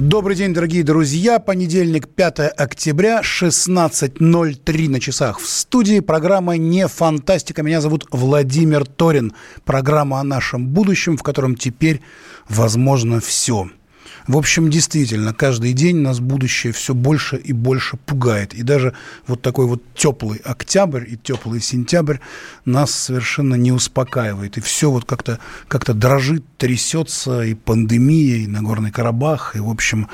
Добрый день, дорогие друзья. Понедельник, 5 октября, 16.03 на часах в студии. Программа «Не фантастика». Меня зовут Владимир Торин. Программа о нашем будущем, в котором теперь возможно все. В общем, действительно, каждый день нас будущее все больше и больше пугает. И даже вот такой вот теплый октябрь и теплый сентябрь нас совершенно не успокаивает. И все вот как-то как дрожит, трясется, и пандемия, и Нагорный Карабах, и, в общем,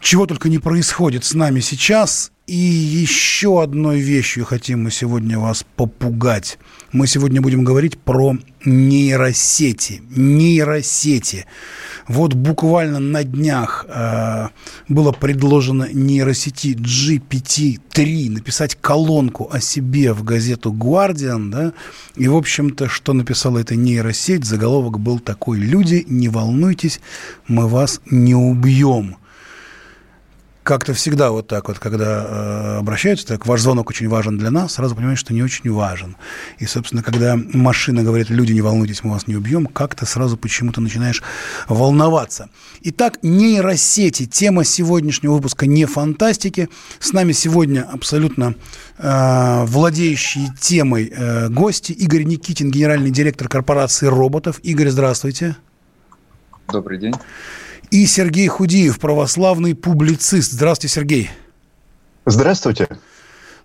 чего только не происходит с нами сейчас. И еще одной вещью хотим мы сегодня вас попугать. Мы сегодня будем говорить про нейросети. Нейросети. Вот буквально на днях э, было предложено нейросети GPT-3 написать колонку о себе в газету Guardian, да, и, в общем-то, что написала эта нейросеть, заголовок был такой «Люди, не волнуйтесь, мы вас не убьем» как-то всегда вот так вот, когда э, обращаются, так, ваш звонок очень важен для нас, сразу понимаешь, что не очень важен. И, собственно, когда машина говорит, люди, не волнуйтесь, мы вас не убьем, как-то сразу почему-то начинаешь волноваться. Итак, нейросети. Тема сегодняшнего выпуска не фантастики. С нами сегодня абсолютно э, владеющие темой э, гости. Игорь Никитин, генеральный директор корпорации роботов. Игорь, здравствуйте. Добрый день и Сергей Худиев, православный публицист. Здравствуйте, Сергей. Здравствуйте.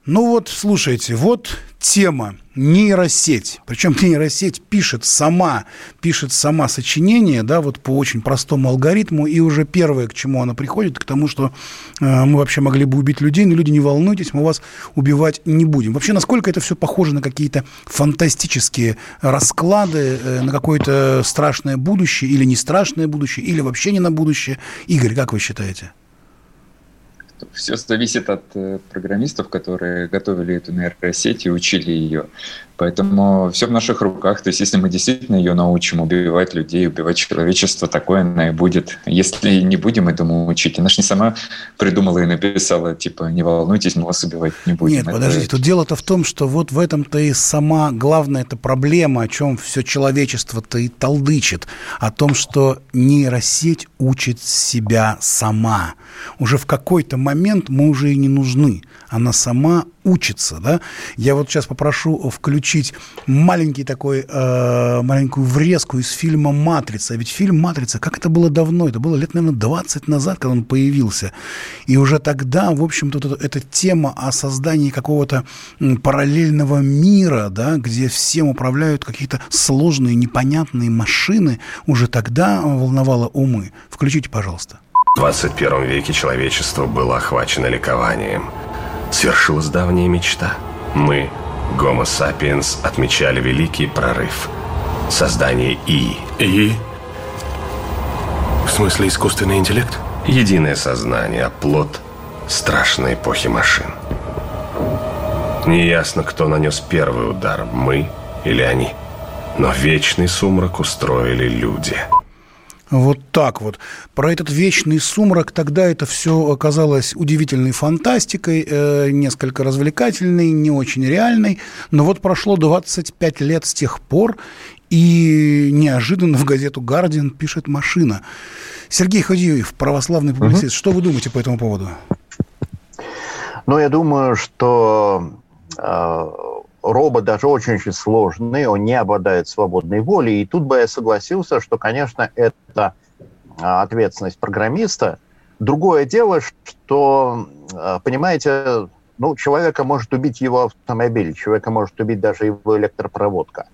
Ну вот, слушайте, вот тема нейросеть. Причем нейросеть пишет сама, пишет сама сочинение, да, вот по очень простому алгоритму, и уже первое, к чему она приходит, к тому, что э, мы вообще могли бы убить людей, но люди, не волнуйтесь, мы вас убивать не будем. Вообще, насколько это все похоже на какие-то фантастические расклады, э, на какое-то страшное будущее, или не страшное будущее, или вообще не на будущее? Игорь, как вы считаете? Все зависит от э, программистов, которые готовили эту нейросеть и учили ее. Поэтому все в наших руках. То есть, если мы действительно ее научим убивать людей, убивать человечество, такое она и будет. Если не будем этому учить, она же не сама придумала и написала, типа, не волнуйтесь, мы вас убивать не будем. Нет, это... подождите, тут дело-то в том, что вот в этом-то и сама главная эта проблема, о чем все человечество-то и толдычит, о том, что нейросеть учит себя сама. Уже в какой-то момент мы уже и не нужны. Она сама учится, да. Я вот сейчас попрошу включить маленький такой, э, маленькую врезку из фильма «Матрица». Ведь фильм «Матрица», как это было давно? Это было лет, наверное, 20 назад, когда он появился. И уже тогда, в общем-то, вот эта тема о создании какого-то параллельного мира, да, где всем управляют какие-то сложные, непонятные машины, уже тогда волновала умы. Включите, пожалуйста. В 21 веке человечество было охвачено ликованием – свершилась давняя мечта. Мы, Гомо Sapiens, отмечали великий прорыв. Создание И. И? В смысле искусственный интеллект? Единое сознание, плод страшной эпохи машин. Неясно, кто нанес первый удар, мы или они. Но вечный сумрак устроили люди – вот так вот. Про этот вечный сумрак тогда это все оказалось удивительной фантастикой, э, несколько развлекательной, не очень реальной. Но вот прошло 25 лет с тех пор, и неожиданно в газету «Гардиан» пишет машина. Сергей Ходиев, православный публицист, угу. что вы думаете по этому поводу? Ну, я думаю, что э, робот даже очень-очень сложный, он не обладает свободной волей. И тут бы я согласился, что, конечно, это ответственность программиста. Другое дело, что, а, понимаете, ну, человека может убить его автомобиль, человека может убить даже его электропроводка.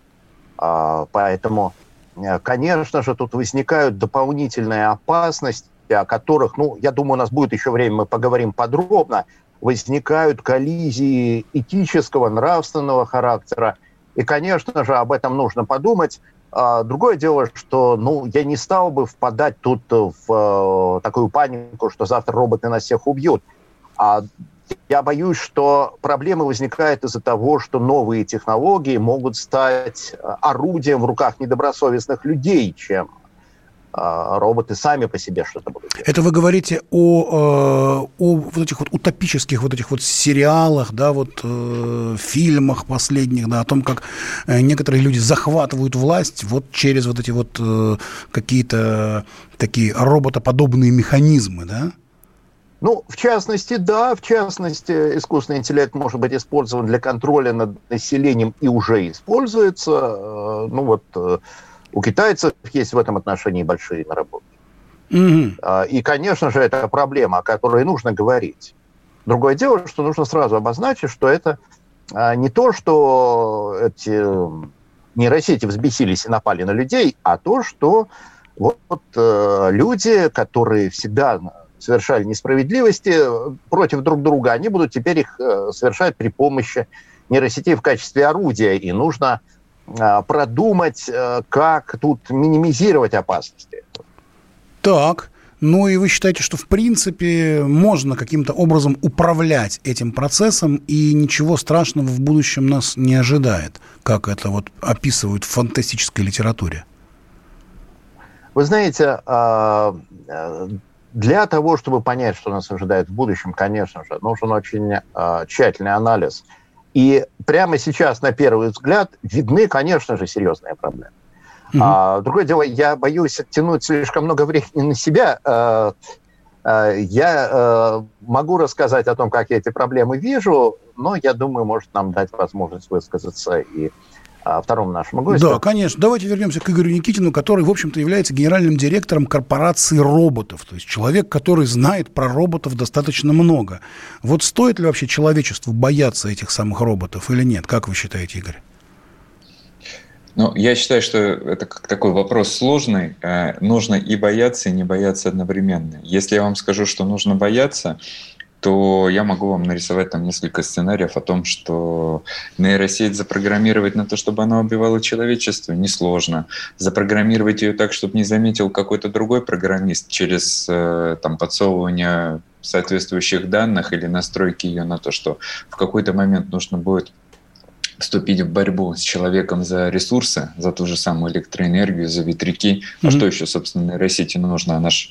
А, поэтому, конечно же, тут возникают дополнительные опасности, о которых, ну, я думаю, у нас будет еще время, мы поговорим подробно, возникают коллизии этического, нравственного характера. И, конечно же, об этом нужно подумать. А другое дело, что ну, я не стал бы впадать тут в э, такую панику, что завтра роботы нас всех убьют. А я боюсь, что проблемы возникают из-за того, что новые технологии могут стать э, орудием в руках недобросовестных людей, чем роботы сами по себе что-то будут делать. Это вы говорите о, э, о вот этих вот утопических вот этих вот сериалах, да, вот э, фильмах последних, да, о том, как э, некоторые люди захватывают власть вот через вот эти вот э, какие-то такие роботоподобные механизмы, да? Ну, в частности, да, в частности, искусственный интеллект может быть использован для контроля над населением и уже используется. Э, ну вот у китайцев есть в этом отношении большие наработки. Mm-hmm. И, конечно же, это проблема, о которой нужно говорить. Другое дело, что нужно сразу обозначить, что это а, не то, что эти нейросети взбесились и напали на людей, а то, что вот, э, люди, которые всегда совершали несправедливости против друг друга, они будут теперь их э, совершать при помощи нейросетей в качестве орудия, и нужно продумать, э, как тут минимизировать опасности. Так, ну и вы считаете, что в принципе можно каким-то образом управлять этим процессом, и ничего страшного в будущем нас не ожидает, как это вот описывают в фантастической литературе? Вы знаете, а, э, для того, чтобы понять, что нас ожидает в будущем, конечно же, нужен очень а, тщательный анализ – и прямо сейчас, на первый взгляд, видны, конечно же, серьезные проблемы. Mm-hmm. А, другое дело, я боюсь оттянуть слишком много времени на себя. А, а, я а, могу рассказать о том, как я эти проблемы вижу, но я думаю, может нам дать возможность высказаться и второму нашему гостю. Да, конечно. Давайте вернемся к Игорю Никитину, который, в общем-то, является генеральным директором корпорации роботов. То есть человек, который знает про роботов достаточно много. Вот стоит ли вообще человечеству бояться этих самых роботов или нет? Как вы считаете, Игорь? Ну, я считаю, что это как такой вопрос сложный. Э, нужно и бояться, и не бояться одновременно. Если я вам скажу, что нужно бояться, то я могу вам нарисовать там несколько сценариев о том, что нейросеть запрограммировать на то, чтобы она убивала человечество, несложно. Запрограммировать ее так, чтобы не заметил какой-то другой программист через э, там, подсовывание соответствующих данных или настройки ее на то, что в какой-то момент нужно будет вступить в борьбу с человеком за ресурсы, за ту же самую электроэнергию, за ветряки. Mm-hmm. А что еще, собственно, нейросети нужно? Она же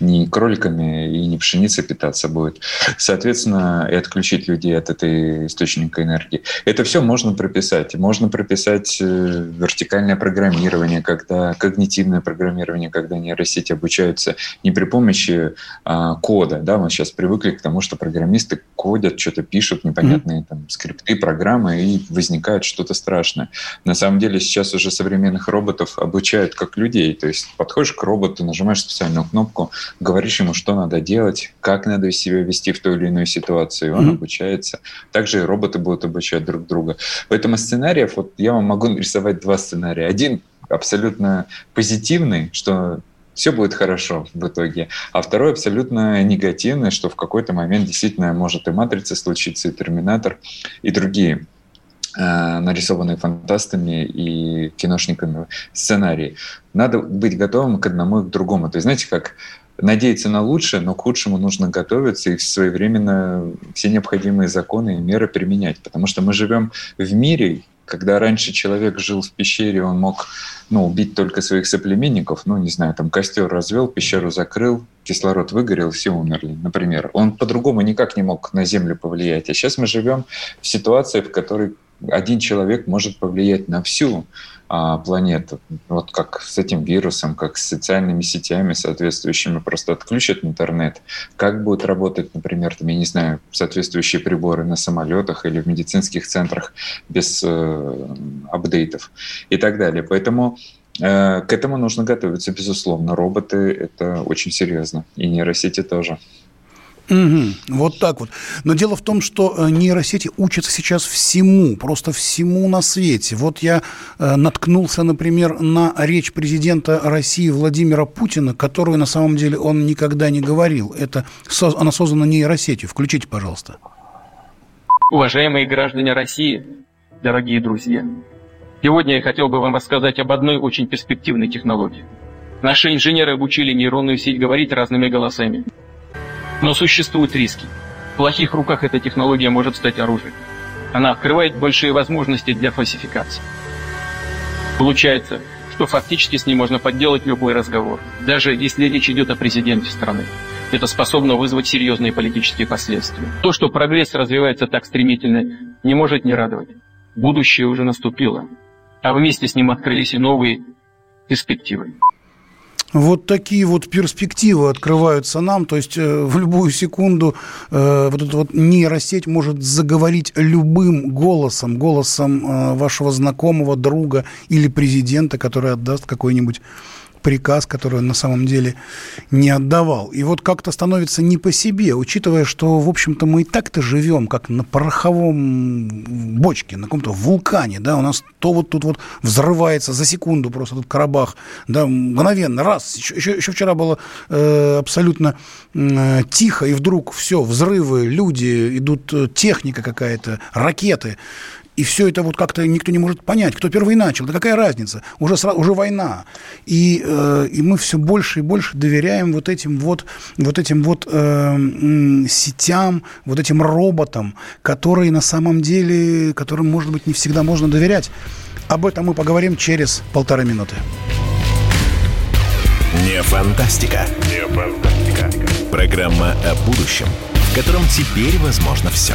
не кроликами и не пшеницей питаться будет. Соответственно, и отключить людей от этой источника энергии. Это все можно прописать. Можно прописать э, вертикальное программирование, когда когнитивное программирование, когда нейросети обучаются не при помощи а, кода. Да, мы сейчас привыкли к тому, что программисты кодят, что-то пишут, непонятные mm-hmm. там скрипты, программы, и возникают возникает что-то страшное. На самом деле сейчас уже современных роботов обучают как людей. То есть подходишь к роботу, нажимаешь специальную кнопку, говоришь ему, что надо делать, как надо себя вести в той или иной ситуации, и он mm-hmm. обучается. Также и роботы будут обучать друг друга. Поэтому сценариев, вот я вам могу нарисовать два сценария. Один абсолютно позитивный, что все будет хорошо в итоге. А второй абсолютно негативный, что в какой-то момент действительно может и «Матрица» случиться, и «Терминатор», и другие нарисованные фантастами и киношниками сценарии. Надо быть готовым к одному и к другому. То есть, знаете, как надеяться на лучшее, но к худшему нужно готовиться и своевременно все необходимые законы и меры применять. Потому что мы живем в мире, когда раньше человек жил в пещере, он мог ну, убить только своих соплеменников, ну, не знаю, там костер развел, пещеру закрыл, кислород выгорел, все умерли, например. Он по-другому никак не мог на Землю повлиять. А сейчас мы живем в ситуации, в которой один человек может повлиять на всю а, планету. Вот как с этим вирусом, как с социальными сетями соответствующими, просто отключат интернет. Как будут работать, например, там, я не знаю, соответствующие приборы на самолетах или в медицинских центрах без э, апдейтов и так далее. Поэтому э, к этому нужно готовиться, безусловно. Роботы — это очень серьезно, и нейросети тоже. Угу, вот так вот. Но дело в том, что э, нейросети учатся сейчас всему, просто всему на свете. Вот я э, наткнулся, например, на речь президента России Владимира Путина, которую на самом деле он никогда не говорил. Это она создана нейросетью. Включите, пожалуйста. Уважаемые граждане России, дорогие друзья, Сегодня я хотел бы вам рассказать об одной очень перспективной технологии. Наши инженеры обучили нейронную сеть говорить разными голосами. Но существуют риски. В плохих руках эта технология может стать оружием. Она открывает большие возможности для фальсификации. Получается, что фактически с ней можно подделать любой разговор, даже если речь идет о президенте страны. Это способно вызвать серьезные политические последствия. То, что прогресс развивается так стремительно, не может не радовать. Будущее уже наступило а вместе с ним открылись и новые перспективы. Вот такие вот перспективы открываются нам, то есть э, в любую секунду э, вот эта вот нейросеть может заговорить любым голосом, голосом э, вашего знакомого, друга или президента, который отдаст какой-нибудь приказ, который он на самом деле не отдавал. И вот как-то становится не по себе, учитывая, что, в общем-то, мы и так-то живем, как на пороховом бочке, на каком-то вулкане, да, у нас то вот тут вот взрывается за секунду просто тут Карабах, да, мгновенно, раз, еще, еще, еще вчера было э, абсолютно э, тихо, и вдруг все, взрывы, люди, идут э, техника какая-то, ракеты, и все это вот как-то никто не может понять, кто первый начал, да какая разница, уже, сразу, уже война. И, э, и мы все больше и больше доверяем вот этим вот, вот, этим вот э, сетям, вот этим роботам, которые на самом деле, которым, может быть, не всегда можно доверять. Об этом мы поговорим через полторы минуты. Не фантастика. Не фантастика. Программа о будущем, в котором теперь возможно все.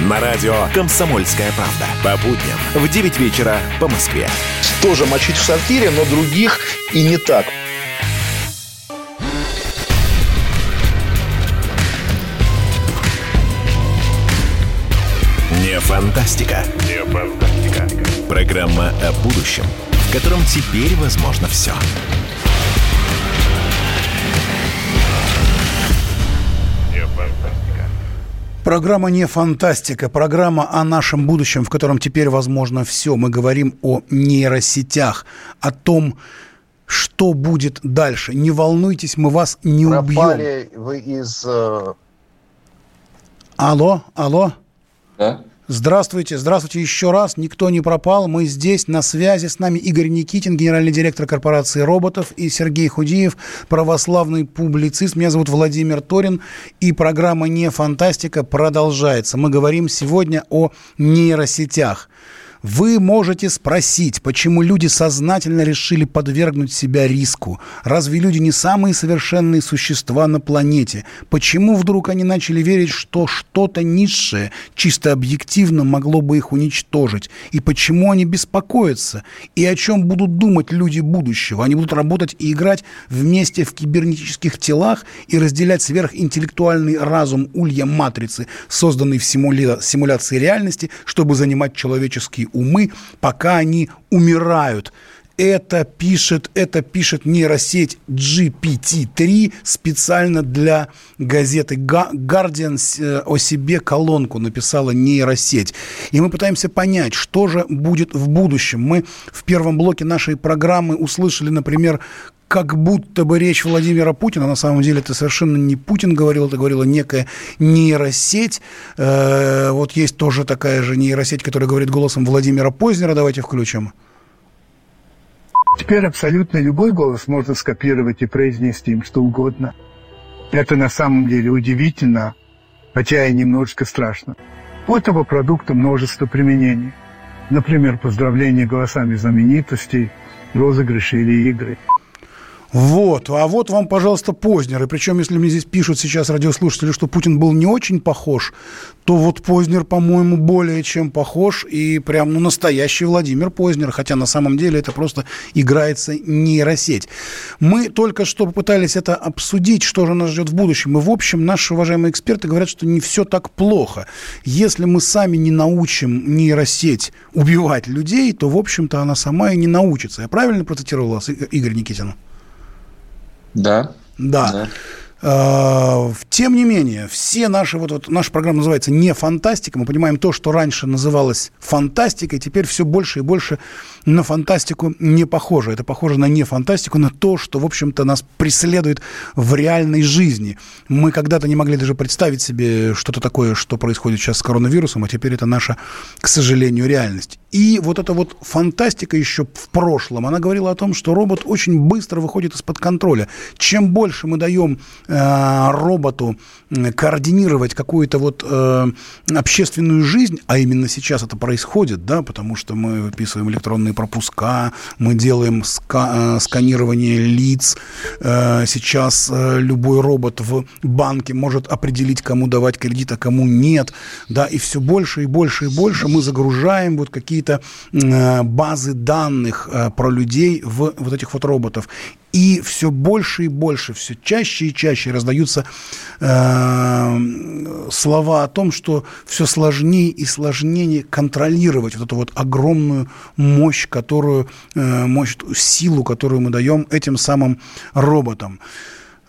На радио «Комсомольская правда». По будням в 9 вечера по Москве. Тоже мочить в сортире, но других и не так. Не фантастика. Не фантастика. Программа о будущем, в котором теперь возможно все. Программа не фантастика, программа о нашем будущем, в котором теперь возможно все. Мы говорим о нейросетях, о том, что будет дальше. Не волнуйтесь, мы вас не Пропали убьем. вы из... Э, алло, алло. Да? Здравствуйте, здравствуйте еще раз. Никто не пропал. Мы здесь на связи. С нами Игорь Никитин, генеральный директор корпорации роботов, и Сергей Худиев, православный публицист. Меня зовут Владимир Торин, и программа «Не фантастика» продолжается. Мы говорим сегодня о нейросетях. Вы можете спросить, почему люди сознательно решили подвергнуть себя риску? Разве люди не самые совершенные существа на планете? Почему вдруг они начали верить, что что-то низшее, чисто объективно, могло бы их уничтожить? И почему они беспокоятся? И о чем будут думать люди будущего? Они будут работать и играть вместе в кибернетических телах и разделять сверхинтеллектуальный разум улья матрицы, созданный в симуля... симуляции реальности, чтобы занимать человеческие умы, пока они умирают. Это пишет, это пишет нейросеть GPT-3 специально для газеты Guardian э, о себе колонку написала нейросеть. И мы пытаемся понять, что же будет в будущем. Мы в первом блоке нашей программы услышали, например, как будто бы речь Владимира Путина, на самом деле это совершенно не Путин говорил, это говорила некая нейросеть. Э, вот есть тоже такая же нейросеть, которая говорит голосом Владимира Познера. Давайте включим. Теперь абсолютно любой голос можно скопировать и произнести им что угодно. Это на самом деле удивительно, хотя и немножечко страшно. У этого продукта множество применений. Например, поздравления голосами знаменитостей, розыгрыши или игры. Вот, а вот вам, пожалуйста, Познер. И причем, если мне здесь пишут сейчас радиослушатели, что Путин был не очень похож, то вот Познер, по-моему, более чем похож и прям, ну, настоящий Владимир Познер, хотя на самом деле это просто играется нейросеть. Мы только что попытались это обсудить, что же нас ждет в будущем. И, в общем, наши уважаемые эксперты говорят, что не все так плохо. Если мы сами не научим нейросеть убивать людей, то, в общем-то, она сама и не научится. Я правильно процитировал вас, Игорь Никитин? Да. Да. да. А, тем не менее, все наши, вот, вот наша программа называется «Не фантастика». Мы понимаем то, что раньше называлось фантастикой, теперь все больше и больше на фантастику не похоже. Это похоже на не фантастику, на то, что, в общем-то, нас преследует в реальной жизни. Мы когда-то не могли даже представить себе что-то такое, что происходит сейчас с коронавирусом, а теперь это наша, к сожалению, реальность. И вот эта вот фантастика еще в прошлом, она говорила о том, что робот очень быстро выходит из-под контроля. Чем больше мы даем э, роботу координировать какую-то вот э, общественную жизнь, а именно сейчас это происходит, да, потому что мы выписываем электронные пропуска, мы делаем ска- э, сканирование лиц. Э, сейчас э, любой робот в банке может определить, кому давать кредит, а кому нет. Да, и все больше и больше и больше мы загружаем вот какие-то базы данных про людей в вот этих вот роботов. И все больше и больше, все чаще и чаще раздаются э, слова о том, что все сложнее и сложнее контролировать вот эту вот огромную мощь, которую, э, мощь, силу, которую мы даем этим самым роботам.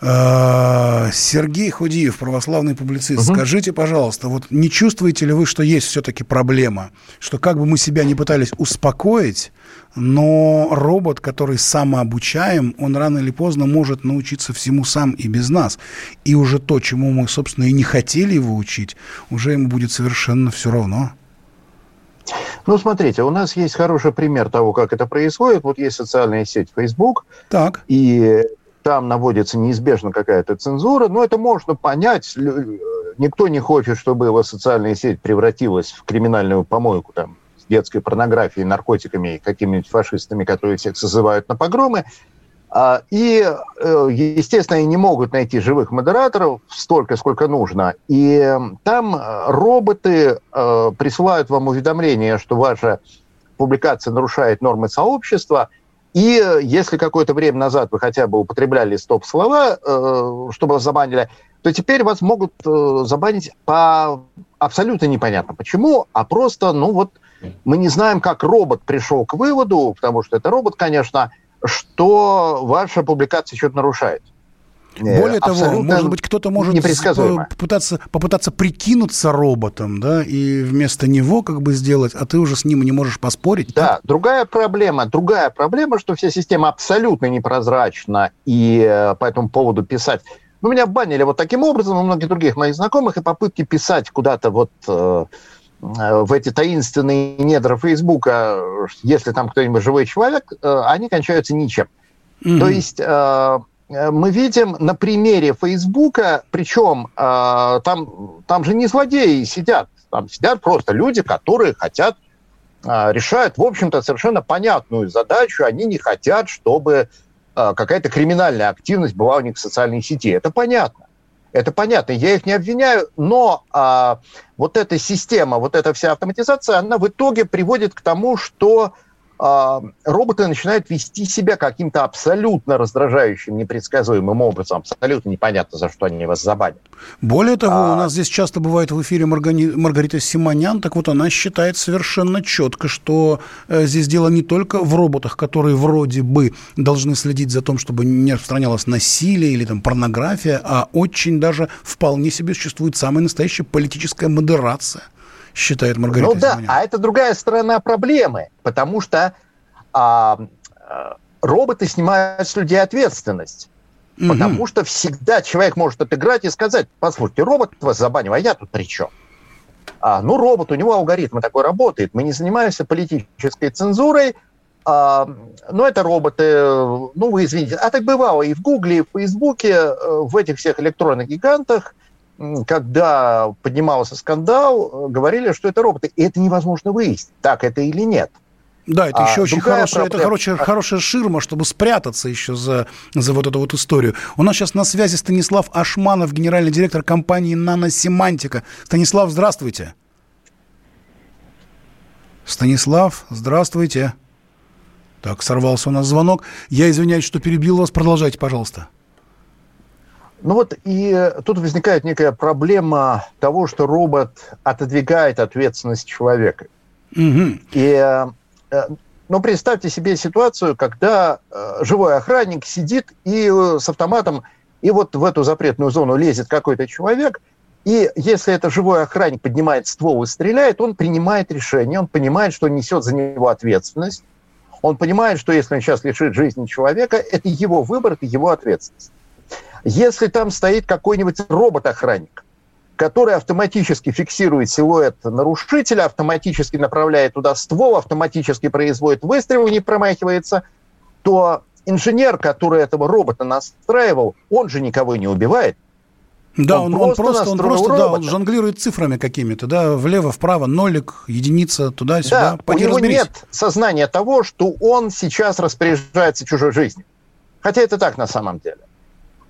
Э, Сергей Худиев, православный публицист, угу. скажите, пожалуйста, вот не чувствуете ли вы, что есть все-таки проблема, что как бы мы себя не пытались успокоить, но робот, который самообучаем, он рано или поздно может научиться всему сам и без нас. И уже то, чему мы, собственно, и не хотели его учить, уже ему будет совершенно все равно. Ну, смотрите, у нас есть хороший пример того, как это происходит. Вот есть социальная сеть Facebook. Так. И там наводится неизбежно какая-то цензура. Но это можно понять. Никто не хочет, чтобы его социальная сеть превратилась в криминальную помойку там, детской порнографией, наркотиками и какими-нибудь фашистами, которые всех созывают на погромы. А, и, э, естественно, они не могут найти живых модераторов столько, сколько нужно. И там роботы э, присылают вам уведомление, что ваша публикация нарушает нормы сообщества. И если какое-то время назад вы хотя бы употребляли стоп-слова, э, чтобы вас забанили, то теперь вас могут забанить по абсолютно непонятно почему, а просто, ну вот, мы не знаем, как робот пришел к выводу, потому что это робот, конечно, что ваша публикация что-то нарушает. Э, Более того, может быть, кто-то может попытаться, попытаться прикинуться роботом, да, и вместо него как бы сделать, а ты уже с ним не можешь поспорить. Да, да? другая проблема, другая проблема, что вся система абсолютно непрозрачна, и э, по этому поводу писать ну, меня банили вот таким образом, у многих других моих знакомых, и попытки писать куда-то вот э, Э, в эти таинственные недра Фейсбука, если там кто-нибудь живой человек, э, они кончаются ничем. Mm-hmm. То есть э, мы видим на примере Фейсбука, причем там, там же не злодеи сидят, там сидят просто люди, которые хотят, решают, в общем-то, совершенно понятную задачу. Они не хотят, чтобы какая-то криминальная активность была у них в социальной сети. Это понятно. Это понятно, я их не обвиняю, но а, вот эта система, вот эта вся автоматизация, она в итоге приводит к тому, что роботы начинают вести себя каким-то абсолютно раздражающим, непредсказуемым образом. Абсолютно непонятно, за что они вас забанят. Более того, а... у нас здесь часто бывает в эфире Маргани... Маргарита Симонян, так вот она считает совершенно четко, что э, здесь дело не только в роботах, которые вроде бы должны следить за тем, чтобы не распространялось насилие или там порнография, а очень даже вполне себе существует самая настоящая политическая модерация считает Маргарита Ну да, Зиманян. а это другая сторона проблемы, потому что а, а роботы снимают с людей ответственность. Угу. Потому что всегда человек может отыграть и сказать, послушайте, робот вас забанил, а я тут при чем? А, ну, робот, у него алгоритм такой работает. Мы не занимаемся политической цензурой, а, но это роботы, ну, вы извините. А так бывало и в Гугле, и в Фейсбуке, э, в этих всех электронных гигантах – когда поднимался скандал, говорили, что это роботы. И это невозможно выяснить, так это или нет. Да, это а еще очень хорошая, это хорошая, хорошая ширма, чтобы спрятаться еще за, за вот эту вот историю. У нас сейчас на связи Станислав Ашманов, генеральный директор компании «Наносемантика». Станислав, здравствуйте. Станислав, здравствуйте. Так, сорвался у нас звонок. Я извиняюсь, что перебил вас. Продолжайте, пожалуйста. Ну вот и тут возникает некая проблема того, что робот отодвигает ответственность человека. Угу. И Э, Но ну, представьте себе ситуацию, когда э, живой охранник сидит и э, с автоматом, и вот в эту запретную зону лезет какой-то человек, и если это живой охранник поднимает ствол и стреляет, он принимает решение, он понимает, что несет за него ответственность, он понимает, что если он сейчас лишит жизни человека, это его выбор, это его ответственность. Если там стоит какой-нибудь робот-охранник, который автоматически фиксирует силуэт нарушителя, автоматически направляет туда ствол, автоматически производит выстрел, не промахивается, то инженер, который этого робота настраивал, он же никого не убивает. Да, он, он просто, он просто, он да, он жонглирует цифрами какими-то, да, влево, вправо, нолик, единица, туда-сюда. Да, Пойди у него разберись. нет сознания того, что он сейчас распоряжается чужой жизнью. Хотя это так на самом деле.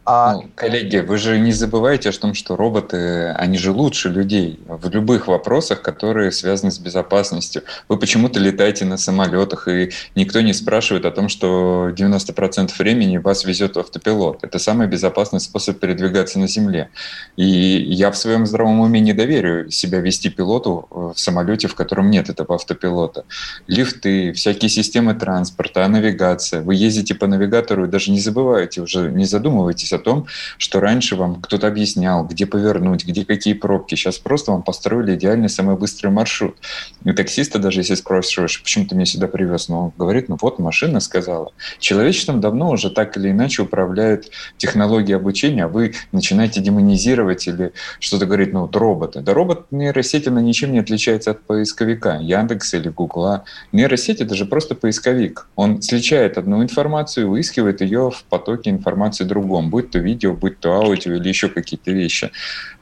А... Ну, коллеги, вы же не забывайте о том, что роботы, они же лучше людей в любых вопросах, которые связаны с безопасностью. Вы почему-то летаете на самолетах, и никто не спрашивает о том, что 90% времени вас везет автопилот. Это самый безопасный способ передвигаться на Земле. И я в своем здравом уме не доверю себя вести пилоту в самолете, в котором нет этого автопилота. Лифты, всякие системы транспорта, навигация. Вы ездите по навигатору и даже не забываете, уже не задумываетесь о том, что раньше вам кто-то объяснял, где повернуть, где какие пробки. Сейчас просто вам построили идеальный самый быстрый маршрут. И таксиста даже если спрашиваешь, почему ты меня сюда привез, ну, он говорит, ну вот машина сказала. Человечеством давно уже так или иначе управляют технологии обучения, а вы начинаете демонизировать или что-то говорить, ну вот роботы. Да робот нейросети на ничем не отличается от поисковика, Яндекса или Гугла. Нейросеть это же просто поисковик. Он сличает одну информацию, выискивает ее в потоке информации другом, будь будь то видео, будь то аудио или еще какие-то вещи.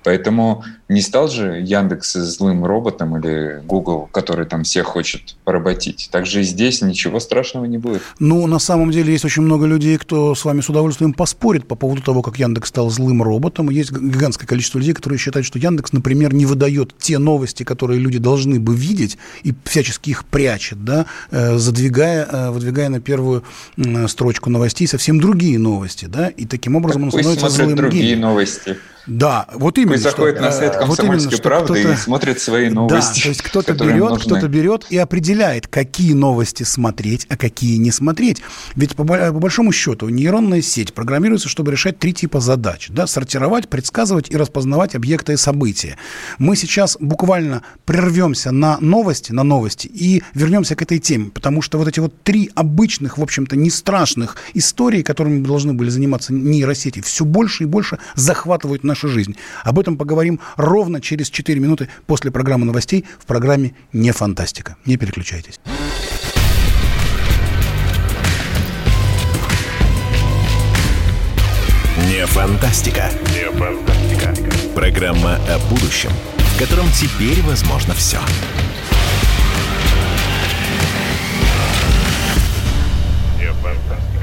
Поэтому не стал же Яндекс злым роботом или Google, который там всех хочет поработить. Также и здесь ничего страшного не будет. Ну, на самом деле есть очень много людей, кто с вами с удовольствием поспорит по поводу того, как Яндекс стал злым роботом. Есть гигантское количество людей, которые считают, что Яндекс, например, не выдает те новости, которые люди должны бы видеть, и всячески их прячет, да, э, задвигая, э, выдвигая на первую строчку новостей совсем другие новости, да, и таким образом так он становится злым другие гением. новости. Да, вот именно. Пусть заходит на сайт «Комсомольской вот правды» и смотрит свои новости. Да, то есть кто-то берет, нужны. кто-то берет и определяет, какие новости смотреть, а какие не смотреть. Ведь по, по большому счету нейронная сеть программируется, чтобы решать три типа задач. Да? Сортировать, предсказывать и распознавать объекты и события. Мы сейчас буквально прервемся на новости, на новости и вернемся к этой теме, потому что вот эти вот три обычных, в общем-то, не страшных истории, которыми должны были заниматься нейросети, все больше и больше захватывают нашу жизнь. Об этом поговорим ровно через 4 минуты после программы новостей в программе «Не фантастика». Не переключайтесь. Не фантастика. Не фантастика. Программа о будущем, в котором теперь возможно все. Не фантастика.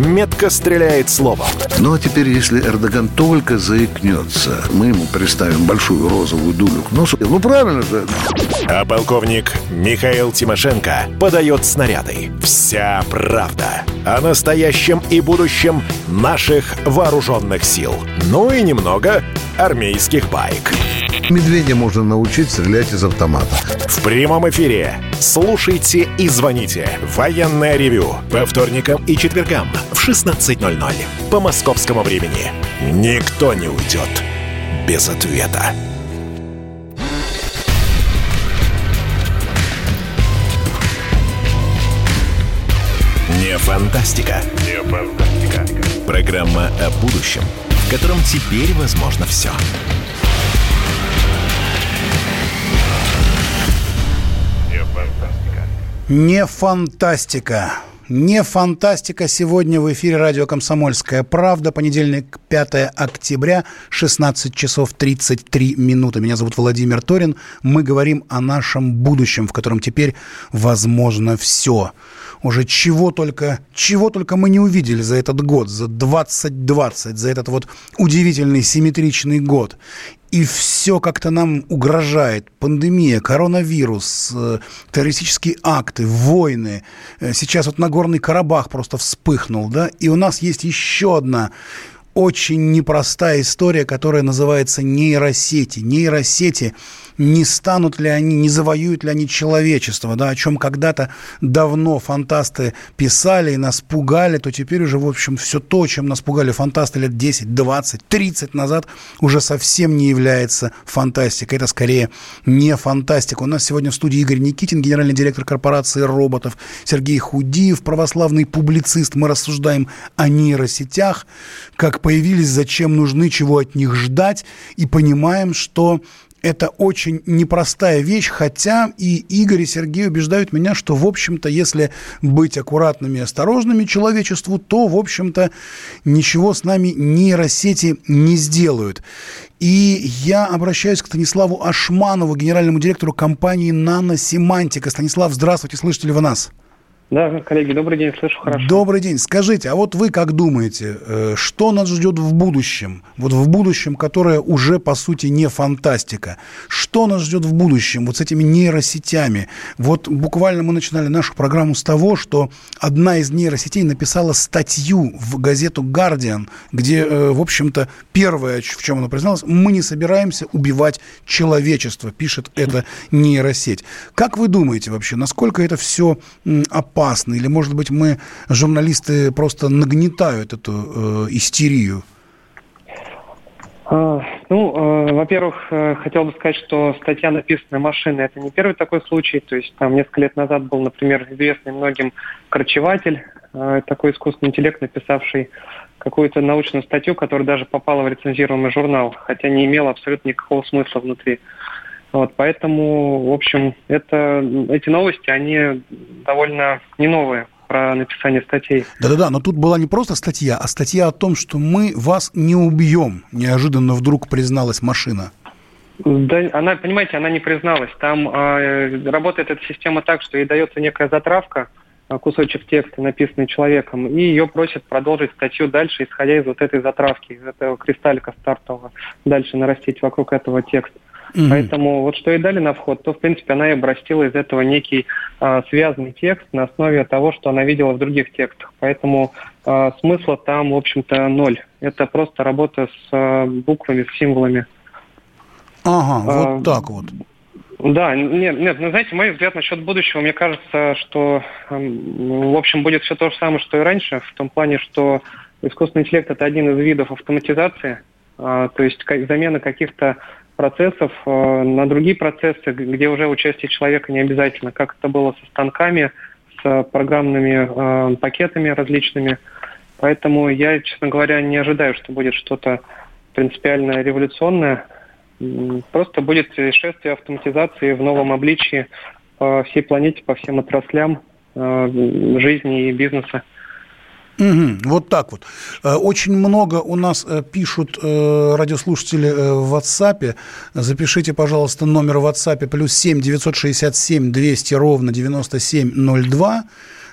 метко стреляет словом. Ну а теперь, если Эрдоган только заикнется, мы ему представим большую розовую дулю к носу. Ну правильно же. А полковник Михаил Тимошенко подает снаряды. Вся правда о настоящем и будущем наших вооруженных сил. Ну и немного армейских байк. Медведя можно научить стрелять из автомата. В прямом эфире. Слушайте и звоните. Военное ревю. По вторникам и четвергам в 16.00 по московскому времени. Никто не уйдет без ответа. Не фантастика. Не фантастика. Программа о будущем, в котором теперь возможно все. Не фантастика. Не фантастика. Сегодня в эфире радио «Комсомольская правда». Понедельник, 5 октября, 16 часов 33 минуты. Меня зовут Владимир Торин. Мы говорим о нашем будущем, в котором теперь возможно все. Уже чего только, чего только мы не увидели за этот год, за 2020, за этот вот удивительный симметричный год и все как-то нам угрожает. Пандемия, коронавирус, э, террористические акты, войны. Э, сейчас вот Нагорный Карабах просто вспыхнул, да, и у нас есть еще одна очень непростая история, которая называется нейросети. Нейросети не станут ли они, не завоюют ли они человечество, да, о чем когда-то давно фантасты писали и нас пугали, то теперь уже, в общем, все то, чем нас пугали фантасты лет 10, 20, 30 назад, уже совсем не является фантастикой. Это скорее не фантастика. У нас сегодня в студии Игорь Никитин, генеральный директор корпорации роботов, Сергей Худиев, православный публицист. Мы рассуждаем о нейросетях, как появились, зачем нужны, чего от них ждать, и понимаем, что это очень непростая вещь, хотя и Игорь и Сергей убеждают меня, что, в общем-то, если быть аккуратными и осторожными человечеству, то, в общем-то, ничего с нами нейросети не сделают. И я обращаюсь к Станиславу Ашманову, генеральному директору компании «Наносемантика». Станислав, здравствуйте, слышите ли вы нас? Да, коллеги, добрый день, слышу хорошо. Добрый день. Скажите, а вот вы как думаете, э, что нас ждет в будущем? Вот в будущем, которое уже, по сути, не фантастика. Что нас ждет в будущем вот с этими нейросетями? Вот буквально мы начинали нашу программу с того, что одна из нейросетей написала статью в газету «Гардиан», где, э, в общем-то, первое, в чем она призналась, мы не собираемся убивать человечество, пишет эта нейросеть. Как вы думаете вообще, насколько это все опасно? Опасно? Или, может быть, мы, журналисты, просто нагнетают эту э, истерию? А, ну, э, во-первых, э, хотел бы сказать, что статья, написанная машиной, это не первый такой случай. То есть там несколько лет назад был, например, известный многим корчеватель, э, такой искусственный интеллект, написавший какую-то научную статью, которая даже попала в рецензируемый журнал, хотя не имела абсолютно никакого смысла внутри. Вот, поэтому, в общем, это, эти новости, они довольно не новые про написание статей. Да-да-да, но тут была не просто статья, а статья о том, что мы вас не убьем, неожиданно вдруг призналась машина. Да, она, понимаете, она не призналась. Там э, работает эта система так, что ей дается некая затравка, а, кусочек текста, написанный человеком, и ее просят продолжить статью дальше, исходя из вот этой затравки, из этого кристаллика стартового, дальше нарастить вокруг этого текста. Угу. Поэтому вот что и дали на вход, то, в принципе, она и обрастила из этого некий а, связанный текст на основе того, что она видела в других текстах. Поэтому а, смысла там, в общем-то, ноль. Это просто работа с а, буквами, с символами. Ага, а, вот так вот. Да, нет, нет, ну, знаете, мой взгляд насчет будущего, мне кажется, что, в общем, будет все то же самое, что и раньше, в том плане, что искусственный интеллект – это один из видов автоматизации, то есть замена каких-то процессов э, на другие процессы, где уже участие человека не обязательно, как это было со станками, с программными э, пакетами различными. Поэтому я, честно говоря, не ожидаю, что будет что-то принципиально революционное. Просто будет шествие автоматизации в новом обличии по всей планете, по всем отраслям э, жизни и бизнеса. Угу, вот так вот. Э, очень много у нас э, пишут э, радиослушатели в WhatsApp. Запишите, пожалуйста, номер в WhatsApp плюс 7 967 200 ровно 9702.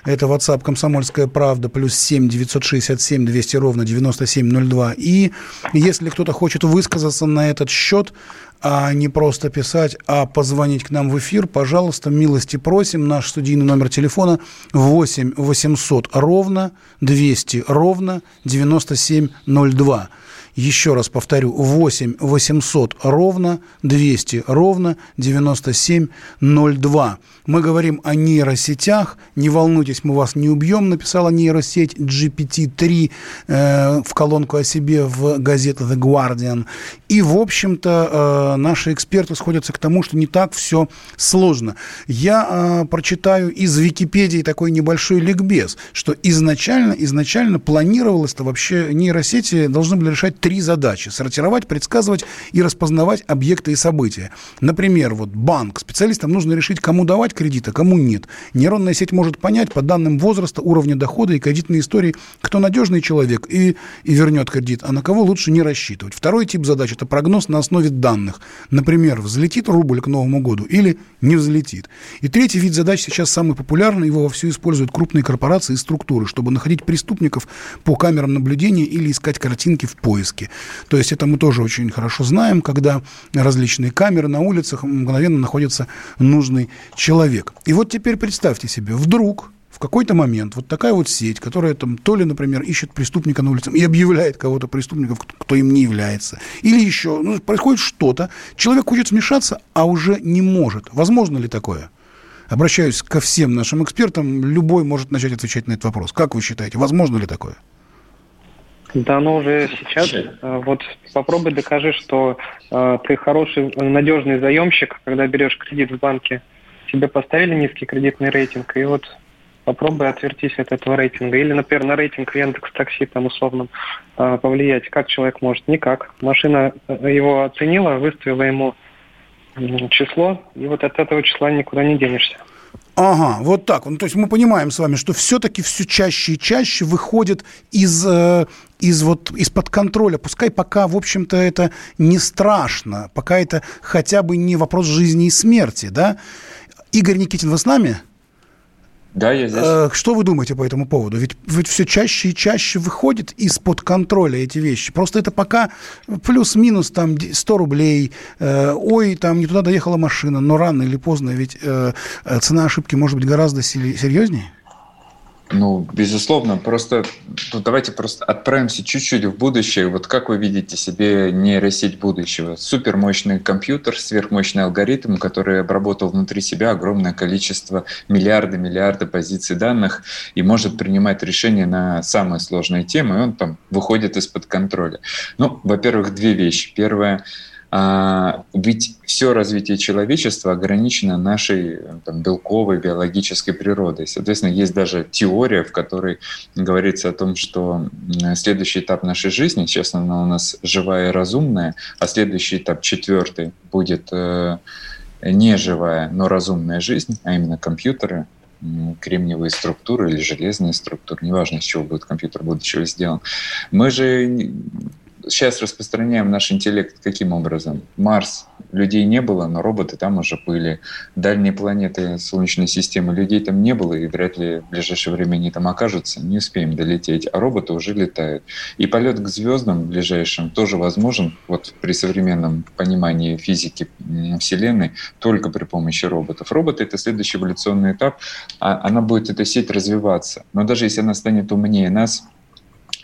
Это WhatsApp «Комсомольская правда» плюс 7 967 200 ровно 9702. И если кто-то хочет высказаться на этот счет, а не просто писать, а позвонить к нам в эфир, пожалуйста, милости просим. Наш студийный номер телефона 8 800 ровно 200 ровно 9702. Еще раз повторю, 8 800 ровно 200 ровно 9702. Мы говорим о нейросетях. Не волнуйтесь, мы вас не убьем, написала нейросеть GPT-3 э, в колонку о себе в газете The Guardian. И, в общем-то, э, наши эксперты сходятся к тому, что не так все сложно. Я э, прочитаю из Википедии такой небольшой ликбез, что изначально, изначально планировалось-то вообще нейросети должны были решать три задачи. Сортировать, предсказывать и распознавать объекты и события. Например, вот банк. Специалистам нужно решить, кому давать кредит, а кому нет. Нейронная сеть может понять по данным возраста, уровня дохода и кредитной истории, кто надежный человек и, и вернет кредит, а на кого лучше не рассчитывать. Второй тип задач – это прогноз на основе данных. Например, взлетит рубль к Новому году или не взлетит. И третий вид задач сейчас самый популярный, его вовсю используют крупные корпорации и структуры, чтобы находить преступников по камерам наблюдения или искать картинки в поиске. То есть это мы тоже очень хорошо знаем, когда различные камеры на улицах мгновенно находится нужный человек. И вот теперь представьте себе, вдруг в какой-то момент вот такая вот сеть, которая там то ли, например, ищет преступника на улице и объявляет кого-то преступников, кто им не является, или еще, ну, происходит что-то, человек хочет смешаться, а уже не может. Возможно ли такое? Обращаюсь ко всем нашим экспертам, любой может начать отвечать на этот вопрос. Как вы считаете, возможно ли такое? Да, но уже сейчас. Э, вот попробуй докажи, что э, ты хороший, надежный заемщик, когда берешь кредит в банке. Тебе поставили низкий кредитный рейтинг, и вот попробуй отвертись от этого рейтинга. Или, например, на рейтинг Яндекс Такси там условно а, повлиять. Как человек может? Никак. Машина э, его оценила, выставила ему число, и вот от этого числа никуда не денешься. Ага, вот так. Ну, то есть мы понимаем с вами, что все-таки все чаще и чаще выходит из, э, из вот, из-под контроля. Пускай пока, в общем-то, это не страшно, пока это хотя бы не вопрос жизни и смерти, да? Игорь Никитин, вы с нами? Да, я здесь. Э, что вы думаете по этому поводу? Ведь, ведь все чаще и чаще выходит из-под контроля эти вещи. Просто это пока плюс-минус там 100 рублей. Э, ой, там не туда доехала машина. Но рано или поздно ведь э, цена ошибки может быть гораздо серьезнее. Ну, безусловно, просто ну, давайте просто отправимся чуть-чуть в будущее. Вот как вы видите себе нейросеть будущего? Супермощный компьютер, сверхмощный алгоритм, который обработал внутри себя огромное количество, миллиарды, миллиарды позиций данных и может принимать решения на самые сложные темы, и он там выходит из-под контроля. Ну, во-первых, две вещи. Первое — а, ведь все развитие человечества ограничено нашей там, белковой биологической природой. Соответственно, есть даже теория, в которой говорится о том, что следующий этап нашей жизни, сейчас она у нас живая и разумная, а следующий этап, четвертый, будет э, не живая, но разумная жизнь, а именно компьютеры, кремниевые структуры или железные структуры, неважно, из чего будет компьютер будущего сделан. Мы же сейчас распространяем наш интеллект каким образом? Марс. Людей не было, но роботы там уже были. Дальние планеты Солнечной системы. Людей там не было, и вряд ли в ближайшее время они там окажутся. Не успеем долететь. А роботы уже летают. И полет к звездам ближайшим тоже возможен вот при современном понимании физики Вселенной только при помощи роботов. Роботы — это следующий эволюционный этап. А она будет, эта сеть, развиваться. Но даже если она станет умнее нас,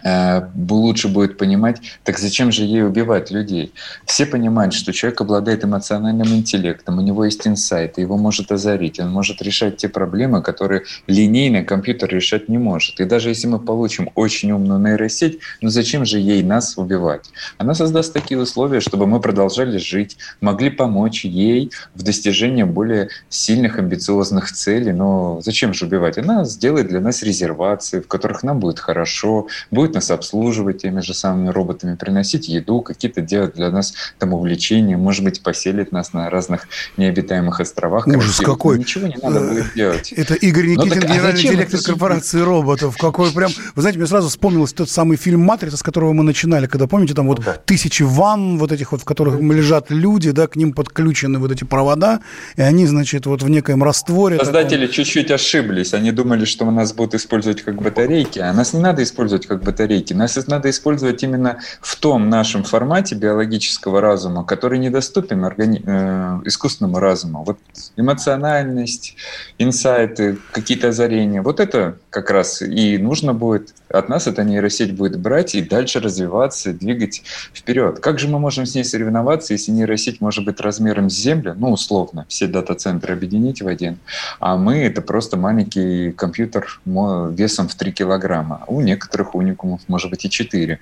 лучше будет понимать, так зачем же ей убивать людей? Все понимают, что человек обладает эмоциональным интеллектом, у него есть инсайт, его может озарить, он может решать те проблемы, которые линейный компьютер решать не может. И даже если мы получим очень умную нейросеть, ну зачем же ей нас убивать? Она создаст такие условия, чтобы мы продолжали жить, могли помочь ей в достижении более сильных, амбициозных целей. Но зачем же убивать? Она сделает для нас резервации, в которых нам будет хорошо, будет нас обслуживать теми же самыми роботами, приносить еду, какие-то делать для нас там увлечения, может быть, поселит нас на разных необитаемых островах. Ужас какой! Ничего не надо будет делать. Это Игорь ну Никитин, так, а генеральный директор корпорации роботов. Какой прям... Вы знаете, мне сразу вспомнился тот самый фильм «Матрица», с которого мы начинали, когда, помните, там вот да. тысячи ванн вот этих вот, в которых лежат люди, да, к ним подключены вот эти провода, и они, значит, вот в некоем растворе. Создатели таком... чуть-чуть ошиблись. Они думали, что нас будут использовать как батарейки, а нас не надо использовать как батарейки батарейки. Нас надо использовать именно в том нашем формате биологического разума, который недоступен органи... э, искусственному разуму. Вот эмоциональность, инсайты, какие-то озарения. Вот это как раз и нужно будет. От нас эта нейросеть будет брать и дальше развиваться, двигать вперед. Как же мы можем с ней соревноваться, если нейросеть может быть размером с Землю, ну, условно, все дата-центры объединить в один, а мы — это просто маленький компьютер весом в 3 килограмма. У некоторых уникумов может быть и 4.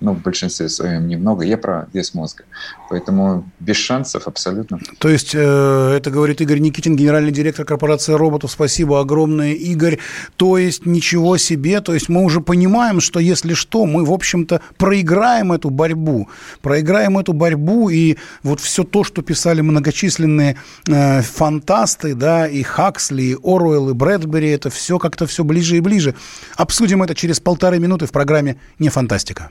Ну, в большинстве своем немного. Я про вес мозга. Поэтому без шансов абсолютно. То есть, э, это говорит Игорь Никитин, генеральный директор корпорации роботов. Спасибо огромное, Игорь. То есть, ничего себе. То есть, мы уже понимаем, что если что, мы, в общем-то, проиграем эту борьбу. Проиграем эту борьбу, и вот все то, что писали многочисленные э, фантасты, да, и Хаксли, и Оруэлл, и Брэдбери, это все как-то все ближе и ближе. Обсудим это через полторы минуты в программе «Не фантастика».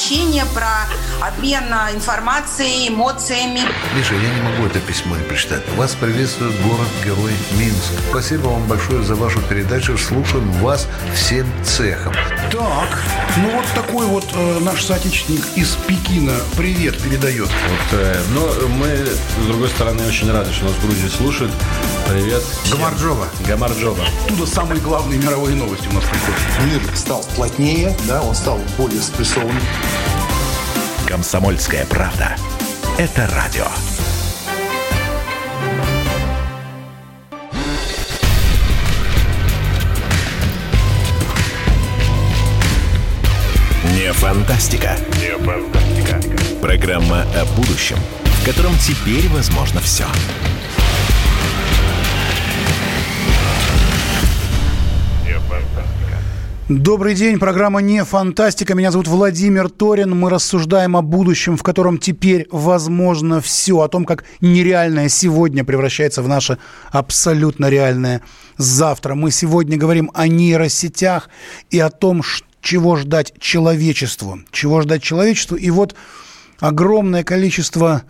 общение, про обмен информацией, эмоциями. Миша, я не могу это письмо не прочитать. Вас приветствует город-герой Минск. Спасибо вам большое за вашу передачу. Слушаем вас всем цехом. Так, ну вот такой вот э, наш соотечественник из Пекина привет передает. Вот, э, но мы, с другой стороны, очень рады, что нас в Грузии слушают. Привет. Гамарджоба. Гамарджоба. Оттуда самые главные мировые новости у нас приходят. Мир стал плотнее, да, он стал более спрессованным. Комсомольская правда. Это радио. Не фантастика. Не фантастика. Программа о будущем, в котором теперь возможно все. Добрый день, программа «Не фантастика». Меня зовут Владимир Торин. Мы рассуждаем о будущем, в котором теперь возможно все. О том, как нереальное сегодня превращается в наше абсолютно реальное завтра. Мы сегодня говорим о нейросетях и о том, чего ждать человечеству. Чего ждать человечеству. И вот огромное количество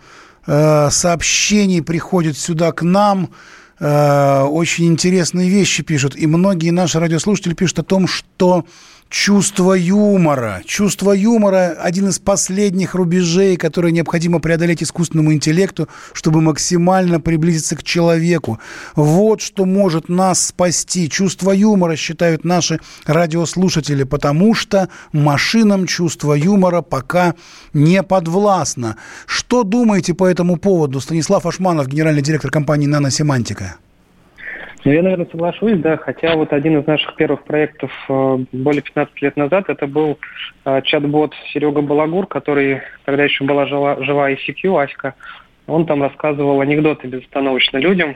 э, сообщений приходит сюда к нам – Э, очень интересные вещи пишут. И многие наши радиослушатели пишут о том, что чувство юмора. Чувство юмора – один из последних рубежей, которые необходимо преодолеть искусственному интеллекту, чтобы максимально приблизиться к человеку. Вот что может нас спасти. Чувство юмора, считают наши радиослушатели, потому что машинам чувство юмора пока не подвластно. Что думаете по этому поводу? Станислав Ашманов, генеральный директор компании «Наносемантика». Ну, я, наверное, соглашусь, да, хотя вот один из наших первых проектов э, более 15 лет назад, это был э, чат-бот Серега Балагур, который тогда еще была жива, жива ICQ, Аська. Он там рассказывал анекдоты безостановочно людям.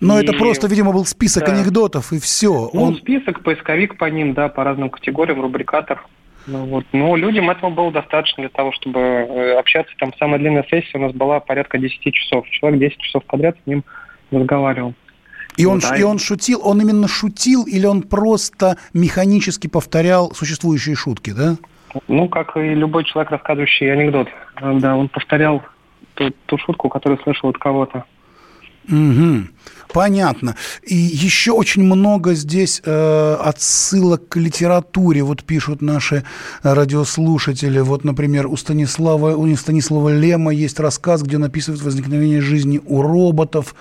Но и... это просто, видимо, был список да. анекдотов, и все. Ну, Он... список, поисковик по ним, да, по разным категориям, рубрикатор. Ну, вот. Но людям этого было достаточно для того, чтобы э, общаться. Там самая длинная сессия у нас была порядка 10 часов. Человек 10 часов подряд с ним разговаривал. И он, да. и он шутил, он именно шутил или он просто механически повторял существующие шутки, да? Ну, как и любой человек, рассказывающий анекдот. Да, он повторял ту, ту шутку, которую слышал от кого-то. Угу. Понятно. И еще очень много здесь э, отсылок к литературе. Вот пишут наши радиослушатели. Вот, например, у Станислава, у Станислава Лема есть рассказ, где написывает возникновение жизни у роботов.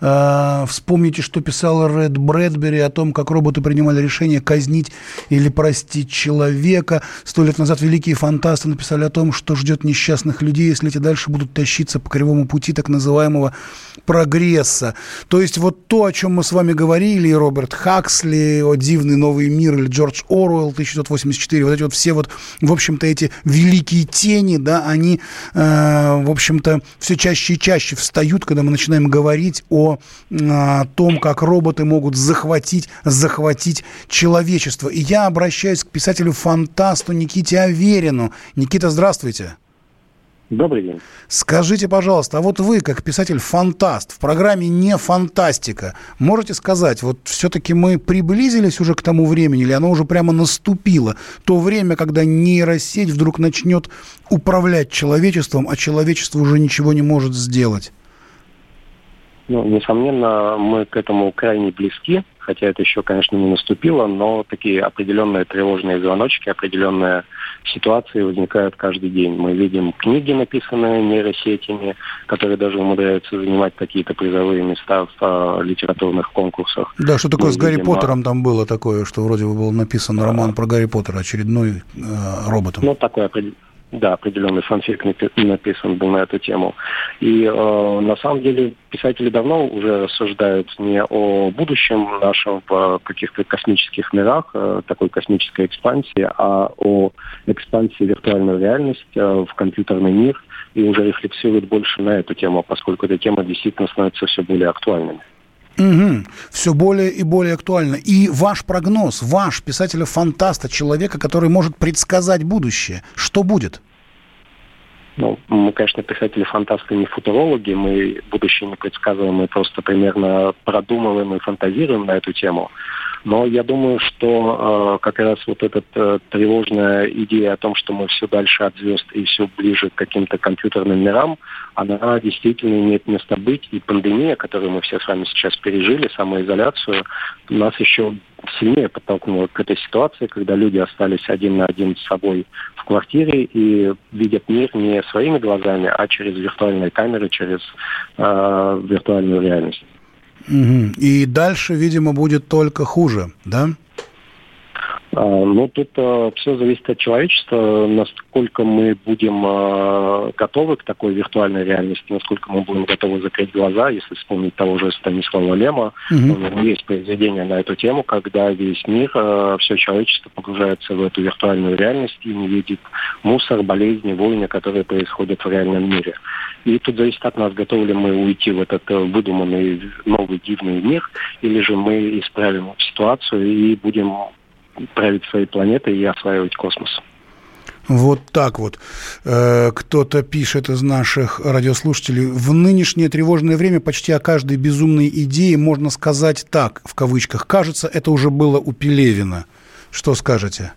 Э, вспомните, что писала Ред Брэдбери о том, как роботы принимали решение казнить или простить человека. Сто лет назад великие фантасты написали о том, что ждет несчастных людей, если эти дальше будут тащиться по кривому пути так называемого прогресса. То есть вот то, о чем мы с вами говорили, и Роберт Хаксли, о «Дивный новый мир» или Джордж Оруэлл 1984, вот эти вот все вот, в общем-то, эти великие тени, да, они, э, в общем-то, все чаще и чаще встают, когда мы начинаем говорить о о том, как роботы могут захватить, захватить человечество. И я обращаюсь к писателю-фантасту Никите Аверину. Никита, здравствуйте. Добрый день. Скажите, пожалуйста, а вот вы, как писатель-фантаст, в программе «Не фантастика», можете сказать, вот все-таки мы приблизились уже к тому времени, или оно уже прямо наступило, то время, когда нейросеть вдруг начнет управлять человечеством, а человечество уже ничего не может сделать? Ну, несомненно, мы к этому крайне близки, хотя это еще, конечно, не наступило, но такие определенные тревожные звоночки, определенные ситуации возникают каждый день. Мы видим книги, написанные нейросетями, которые даже умудряются занимать какие-то призовые места в а, литературных конкурсах. Да, что такое Мы с Гарри видим, Поттером там было такое, что вроде бы был написан роман про Гарри Поттера, очередной э, роботом. Ну, такое определенное да, определенный фанфик написан был на эту тему. И э, на самом деле писатели давно уже рассуждают не о будущем нашем в каких-то космических мирах, э, такой космической экспансии, а о экспансии виртуальной реальности э, в компьютерный мир и уже рефлексируют больше на эту тему, поскольку эта тема действительно становится все более актуальной. Угу. Все более и более актуально. И ваш прогноз, ваш писателя-фантаста, человека, который может предсказать будущее, что будет? Ну, мы, конечно, писатели-фантасты, не футурологи, мы будущее не предсказываем, мы просто примерно продумываем и фантазируем на эту тему. Но я думаю, что э, как раз вот эта э, тревожная идея о том, что мы все дальше от звезд и все ближе к каким-то компьютерным мирам, она действительно имеет место быть. И пандемия, которую мы все с вами сейчас пережили, самоизоляцию, нас еще сильнее подтолкнула к этой ситуации, когда люди остались один на один с собой в квартире и видят мир не своими глазами, а через виртуальные камеры, через э, виртуальную реальность. Угу. И дальше, видимо, будет только хуже, да? А, ну, тут а, все зависит от человечества, насколько мы будем а, готовы к такой виртуальной реальности, насколько мы будем готовы закрыть глаза, если вспомнить того же Станислава Лема. Угу. Есть произведение на эту тему, когда весь мир, все человечество погружается в эту виртуальную реальность и не видит мусор, болезни, войны, которые происходят в реальном мире. И тут зависит от нас, готовы ли мы уйти в этот э, выдуманный новый дивный мир, или же мы исправим ситуацию и будем править своей планетой и осваивать космос. Вот так вот. Э, кто-то пишет из наших радиослушателей. В нынешнее тревожное время почти о каждой безумной идее можно сказать так, в кавычках. Кажется, это уже было у Пелевина. Что скажете?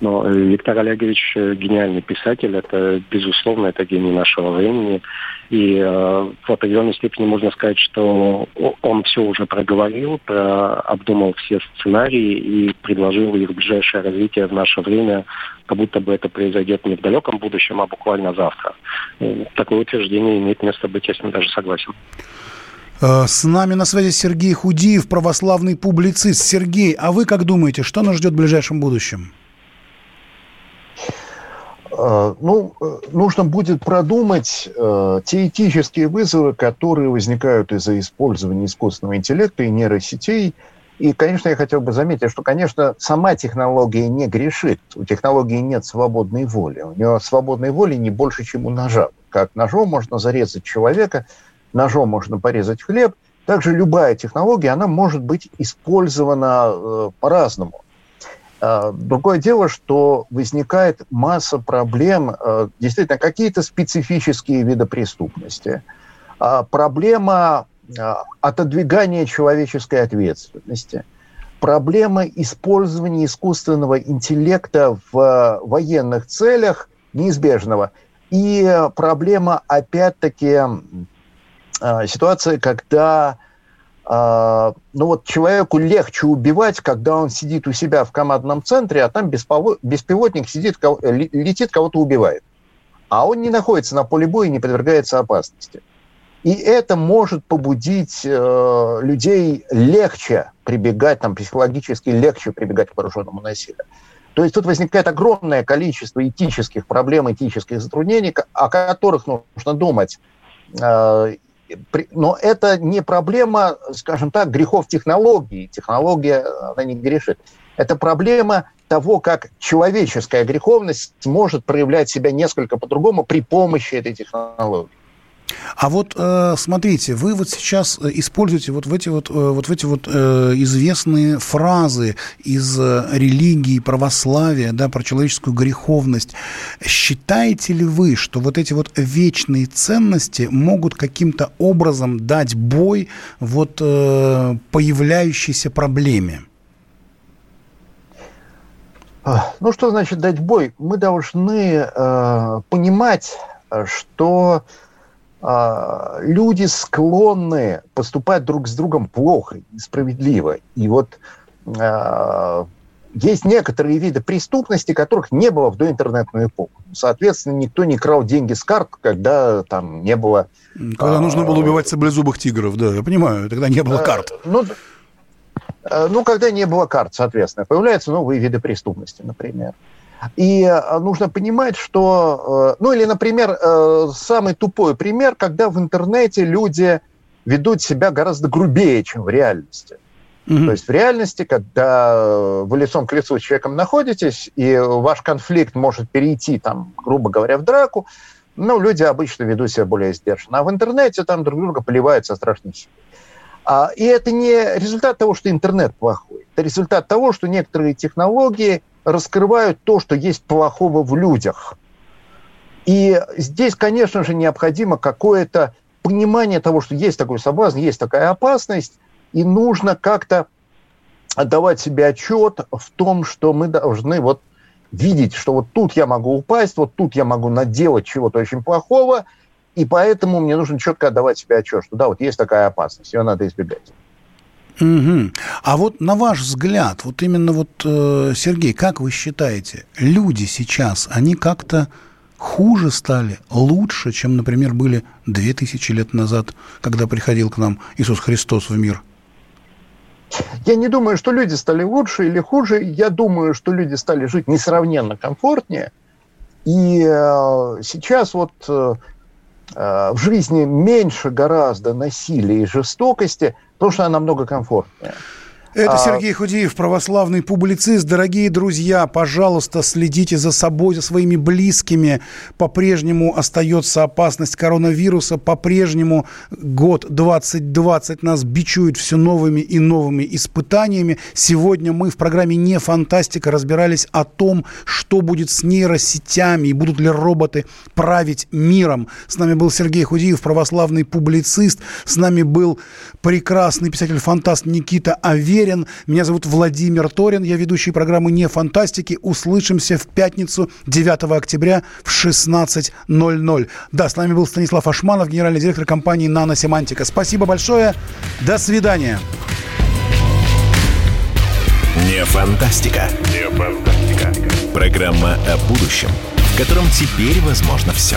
Но э, Виктор Олегович э, гениальный писатель, это безусловно, это гений нашего времени. И э, в определенной степени можно сказать, что он все уже проговорил, про, обдумал все сценарии и предложил их ближайшее развитие в наше время, как будто бы это произойдет не в далеком будущем, а буквально завтра. И такое утверждение имеет место быть, я с ним даже согласен. С нами на связи Сергей Худиев, православный публицист. Сергей, а вы как думаете, что нас ждет в ближайшем будущем? Э, ну, э, нужно будет продумать э, те этические вызовы, которые возникают из-за использования искусственного интеллекта и нейросетей. И, конечно, я хотел бы заметить, что, конечно, сама технология не грешит. У технологии нет свободной воли. У нее свободной воли не больше, чем у ножа. Как ножом можно зарезать человека, ножом можно порезать хлеб. Также любая технология, она может быть использована э, по-разному. А, другое дело, что возникает масса проблем, а, действительно, какие-то специфические виды преступности. А, проблема отодвигания человеческой ответственности. Проблема использования искусственного интеллекта в военных целях неизбежного. И проблема, опять-таки, ситуация, когда ну вот человеку легче убивать, когда он сидит у себя в командном центре, а там беспилотник сидит, летит, кого-то убивает. А он не находится на поле боя и не подвергается опасности. И это может побудить э, людей легче прибегать, там, психологически легче прибегать к вооруженному насилию. То есть тут возникает огромное количество этических проблем, этических затруднений, о которых нужно думать э, но это не проблема, скажем так, грехов технологии. Технология, она не грешит. Это проблема того, как человеческая греховность может проявлять себя несколько по-другому при помощи этой технологии. А вот э, смотрите, вы вот сейчас э, используете вот в эти вот, э, вот в эти вот известные фразы из религии, православия, да, про человеческую греховность. Считаете ли вы, что вот эти вот вечные ценности могут каким-то образом дать бой вот появляющейся проблеме? Ну, что значит дать бой? Мы должны э, понимать, что люди склонны поступать друг с другом плохо, несправедливо. И вот э, есть некоторые виды преступности, которых не было в доинтернетную эпоху. Соответственно, никто не крал деньги с карт, когда там не было... Когда а, нужно было убивать саблезубых тигров, да, я понимаю, тогда не было карт. Ну, ну, когда не было карт, соответственно, появляются новые виды преступности, например. И нужно понимать, что... Ну, или, например, самый тупой пример, когда в интернете люди ведут себя гораздо грубее, чем в реальности. Mm-hmm. То есть в реальности, когда вы лицом к лицу с человеком находитесь, и ваш конфликт может перейти, там, грубо говоря, в драку, ну, люди обычно ведут себя более сдержанно. А в интернете там друг друга поливают со страшной силой. А, и это не результат того, что интернет плохой. Это результат того, что некоторые технологии раскрывают то, что есть плохого в людях. И здесь, конечно же, необходимо какое-то понимание того, что есть такой соблазн, есть такая опасность, и нужно как-то отдавать себе отчет в том, что мы должны вот видеть, что вот тут я могу упасть, вот тут я могу наделать чего-то очень плохого, и поэтому мне нужно четко отдавать себе отчет, что да, вот есть такая опасность, ее надо избегать. Угу. А вот на ваш взгляд, вот именно вот, э, Сергей, как вы считаете, люди сейчас, они как-то хуже стали, лучше, чем, например, были 2000 лет назад, когда приходил к нам Иисус Христос в мир? Я не думаю, что люди стали лучше или хуже. Я думаю, что люди стали жить несравненно комфортнее. И э, сейчас вот э, в жизни меньше гораздо насилия и жестокости, потому что она намного комфортнее. Это а... Сергей Худиев, православный публицист. Дорогие друзья, пожалуйста, следите за собой, за своими близкими. По-прежнему остается опасность коронавируса. По-прежнему год 2020 нас бичует все новыми и новыми испытаниями. Сегодня мы в программе «Не фантастика» разбирались о том, что будет с нейросетями и будут ли роботы править миром. С нами был Сергей Худиев, православный публицист. С нами был прекрасный писатель-фантаст Никита Аверин уверен. Меня зовут Владимир Торин, я ведущий программы «Не фантастики». Услышимся в пятницу 9 октября в 16.00. Да, с нами был Станислав Ашманов, генеральный директор компании «Наносемантика». Спасибо большое. До свидания. Не фантастика. Не фантастика. Программа о будущем, в котором теперь возможно все.